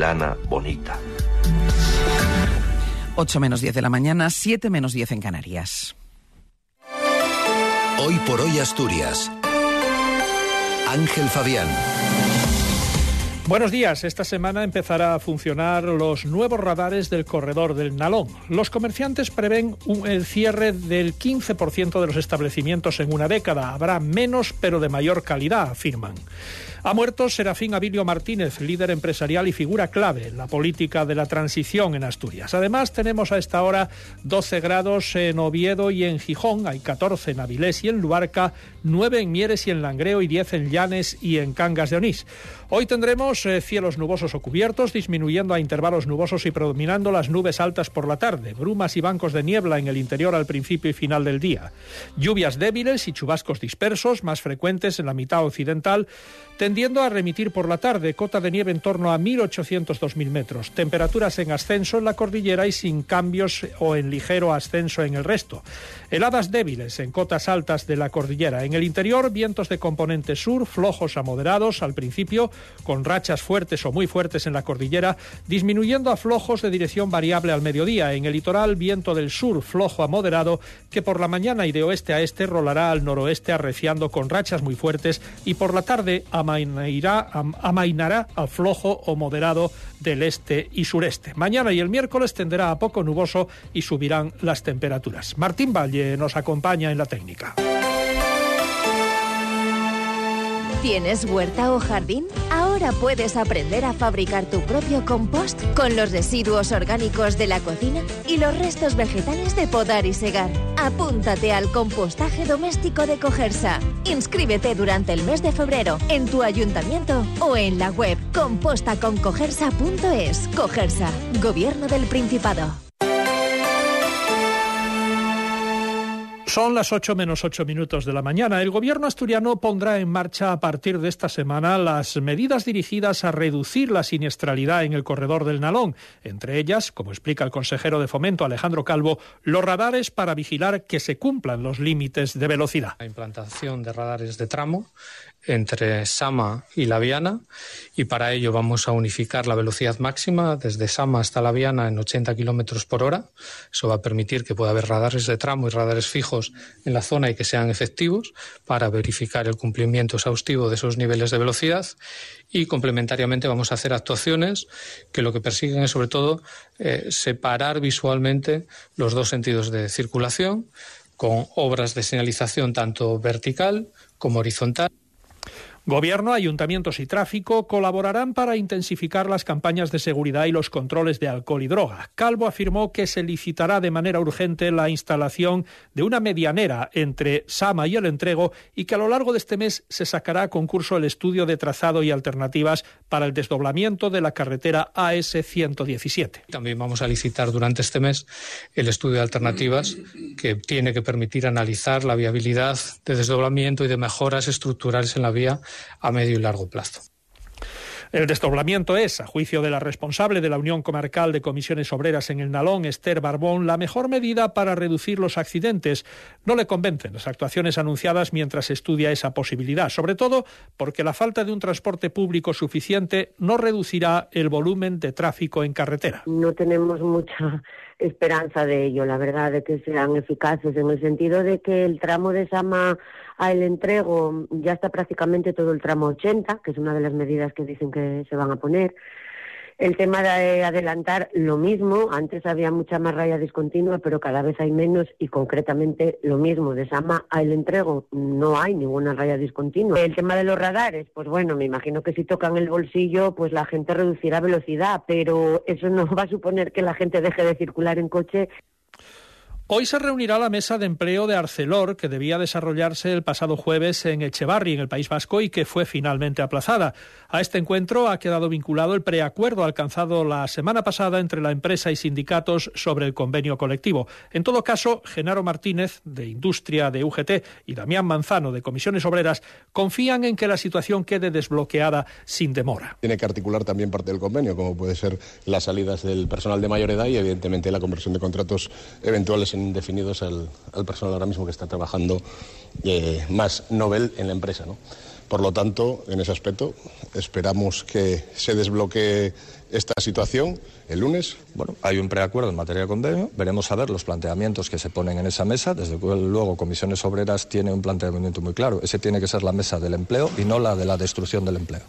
Milana bonita. 8 menos 10 de la mañana, 7 menos 10 en Canarias. Hoy por hoy Asturias. Ángel Fabián. Buenos días. Esta semana empezará a funcionar los nuevos radares del corredor del Nalón. Los comerciantes prevén un, el cierre del 15% de los establecimientos en una década. Habrá menos, pero de mayor calidad, afirman. Ha muerto Serafín Abilio Martínez, líder empresarial y figura clave en la política de la transición en Asturias. Además, tenemos a esta hora 12 grados en Oviedo y en Gijón, hay 14 en Avilés y en Luarca, 9 en Mieres y en Langreo y 10 en Llanes y en Cangas de Onís. Hoy tendremos eh, cielos nubosos o cubiertos, disminuyendo a intervalos nubosos y predominando las nubes altas por la tarde, brumas y bancos de niebla en el interior al principio y final del día. Lluvias débiles y chubascos dispersos, más frecuentes en la mitad occidental, tendiendo a remitir por la tarde, cota de nieve en torno a 1.800-2.000 metros, temperaturas en ascenso en la cordillera y sin cambios o en ligero ascenso en el resto. Heladas débiles en cotas altas de la cordillera. En el interior, vientos de componente sur, flojos a moderados al principio, con rachas fuertes o muy fuertes en la cordillera, disminuyendo a flojos de dirección variable al mediodía. En el litoral, viento del sur, flojo a moderado, que por la mañana y de oeste a este rolará al noroeste arreciando con rachas muy fuertes y por la tarde a amainará a flojo o moderado del este y sureste. Mañana y el miércoles tenderá a poco nuboso y subirán las temperaturas. Martín Valle nos acompaña en la técnica. ¿Tienes huerta o jardín? Ahora puedes aprender a fabricar tu propio compost con los residuos orgánicos de la cocina y los restos vegetales de podar y segar. Apúntate al compostaje doméstico de Cogersa. Inscríbete durante el mes de febrero en tu ayuntamiento o en la web compostaconcogersa.es. Cogersa, Gobierno del Principado. Son las 8 menos 8 minutos de la mañana. El gobierno asturiano pondrá en marcha a partir de esta semana las medidas dirigidas a reducir la siniestralidad en el corredor del Nalón. Entre ellas, como explica el consejero de fomento Alejandro Calvo, los radares para vigilar que se cumplan los límites de velocidad. La implantación de radares de tramo entre Sama y La Viana y para ello vamos a unificar la velocidad máxima desde Sama hasta La Viana en 80 kilómetros por hora. Eso va a permitir que pueda haber radares de tramo y radares fijos en la zona y que sean efectivos para verificar el cumplimiento exhaustivo de esos niveles de velocidad y complementariamente vamos a hacer actuaciones que lo que persiguen es sobre todo eh, separar visualmente los dos sentidos de circulación con obras de señalización tanto vertical como horizontal. Gobierno, ayuntamientos y tráfico colaborarán para intensificar las campañas de seguridad y los controles de alcohol y droga. Calvo afirmó que se licitará de manera urgente la instalación de una medianera entre Sama y el entrego y que a lo largo de este mes se sacará a concurso el estudio de trazado y alternativas para el desdoblamiento de la carretera AS 117. También vamos a licitar durante este mes el estudio de alternativas que tiene que permitir analizar la viabilidad de desdoblamiento y de mejoras estructurales en la vía a medio y largo plazo. El desdoblamiento es, a juicio de la responsable de la Unión Comarcal de Comisiones Obreras en el Nalón, Esther Barbón, la mejor medida para reducir los accidentes. No le convencen las actuaciones anunciadas mientras estudia esa posibilidad, sobre todo porque la falta de un transporte público suficiente no reducirá el volumen de tráfico en carretera. No tenemos mucha esperanza de ello, la verdad, de que sean eficaces, en el sentido de que el tramo de Sama a el entrego ya está prácticamente todo el tramo 80, que es una de las medidas que dicen que se van a poner. El tema de adelantar lo mismo, antes había mucha más raya discontinua, pero cada vez hay menos y concretamente lo mismo, de Sama a el entrego no hay ninguna raya discontinua. El tema de los radares, pues bueno, me imagino que si tocan el bolsillo, pues la gente reducirá velocidad, pero eso no va a suponer que la gente deje de circular en coche Hoy se reunirá la mesa de empleo de Arcelor, que debía desarrollarse el pasado jueves en Echevarri, en el País Vasco, y que fue finalmente aplazada. A este encuentro ha quedado vinculado el preacuerdo alcanzado la semana pasada entre la empresa y sindicatos sobre el convenio colectivo. En todo caso, Genaro Martínez, de Industria de UGT, y Damián Manzano, de Comisiones Obreras, confían en que la situación quede desbloqueada sin demora. Tiene que articular también parte del convenio, como puede ser las salidas del personal de mayor edad y, evidentemente, la conversión de contratos eventuales en indefinidos al, al personal ahora mismo que está trabajando eh, más novel en la empresa. Por lo tanto, en ese aspecto, esperamos que se desbloquee esta situación el lunes. Bueno, hay un preacuerdo en materia de convenio. Veremos a ver los planteamientos que se ponen en esa mesa. Desde luego, Comisiones Obreras tiene un planteamiento muy claro. Ese tiene que ser la mesa del empleo y no la de la destrucción del empleo.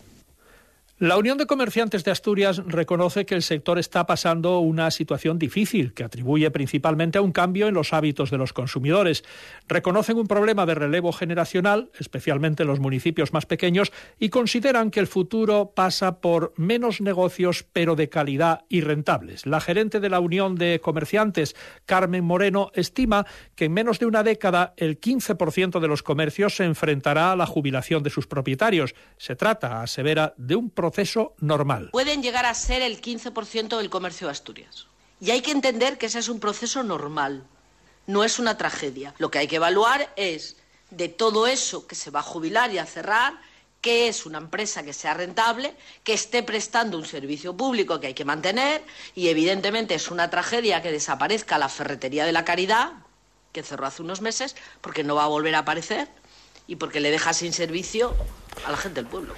La Unión de Comerciantes de Asturias reconoce que el sector está pasando una situación difícil, que atribuye principalmente a un cambio en los hábitos de los consumidores. Reconocen un problema de relevo generacional, especialmente en los municipios más pequeños, y consideran que el futuro pasa por menos negocios, pero de calidad y rentables. La gerente de la Unión de Comerciantes, Carmen Moreno, estima que en menos de una década el 15% de los comercios se enfrentará a la jubilación de sus propietarios. Se trata, asevera, de un proceso normal. Pueden llegar a ser el 15% del comercio de Asturias. Y hay que entender que ese es un proceso normal, no es una tragedia. Lo que hay que evaluar es de todo eso que se va a jubilar y a cerrar, que es una empresa que sea rentable, que esté prestando un servicio público que hay que mantener y evidentemente es una tragedia que desaparezca la ferretería de la caridad, que cerró hace unos meses, porque no va a volver a aparecer y porque le deja sin servicio a la gente del pueblo.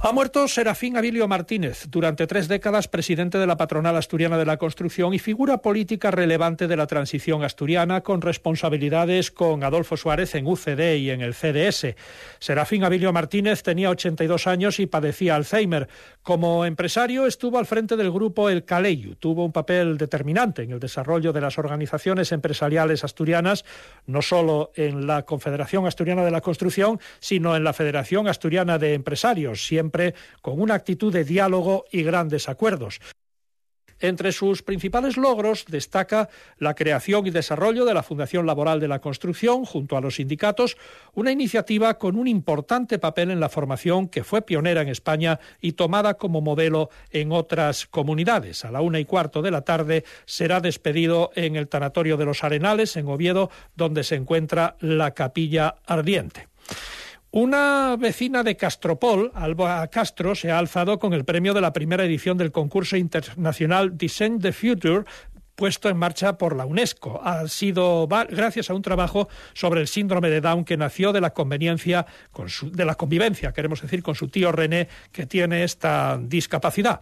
Ha muerto Serafín Abilio Martínez, durante tres décadas presidente de la Patronal Asturiana de la Construcción y figura política relevante de la transición asturiana, con responsabilidades con Adolfo Suárez en UCD y en el CDS. Serafín Abilio Martínez tenía 82 años y padecía Alzheimer. Como empresario estuvo al frente del grupo El Caleyu. Tuvo un papel determinante en el desarrollo de las organizaciones empresariales asturianas, no solo en la Confederación Asturiana de la Construcción, sino en la Federación Asturiana de Empresarios, siempre con una actitud de diálogo y grandes acuerdos. Entre sus principales logros destaca la creación y desarrollo de la Fundación Laboral de la Construcción junto a los sindicatos, una iniciativa con un importante papel en la formación que fue pionera en España y tomada como modelo en otras comunidades. A la una y cuarto de la tarde será despedido en el Tanatorio de los Arenales, en Oviedo, donde se encuentra la capilla ardiente. Una vecina de Castropol, Alba Castro, se ha alzado con el premio de la primera edición del concurso internacional Design the Future puesto en marcha por la UNESCO. Ha sido gracias a un trabajo sobre el síndrome de Down que nació de la conveniencia, de la convivencia, queremos decir, con su tío René, que tiene esta discapacidad.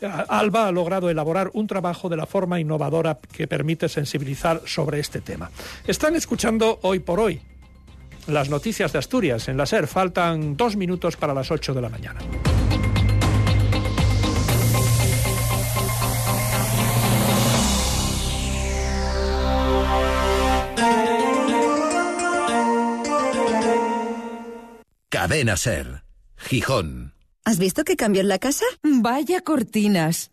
Alba ha logrado elaborar un trabajo de la forma innovadora que permite sensibilizar sobre este tema. Están escuchando hoy por hoy las noticias de Asturias en la SER. Faltan dos minutos para las ocho de la mañana. Cadena Ser, Gijón. ¿Has visto que cambió en la casa? Vaya cortinas.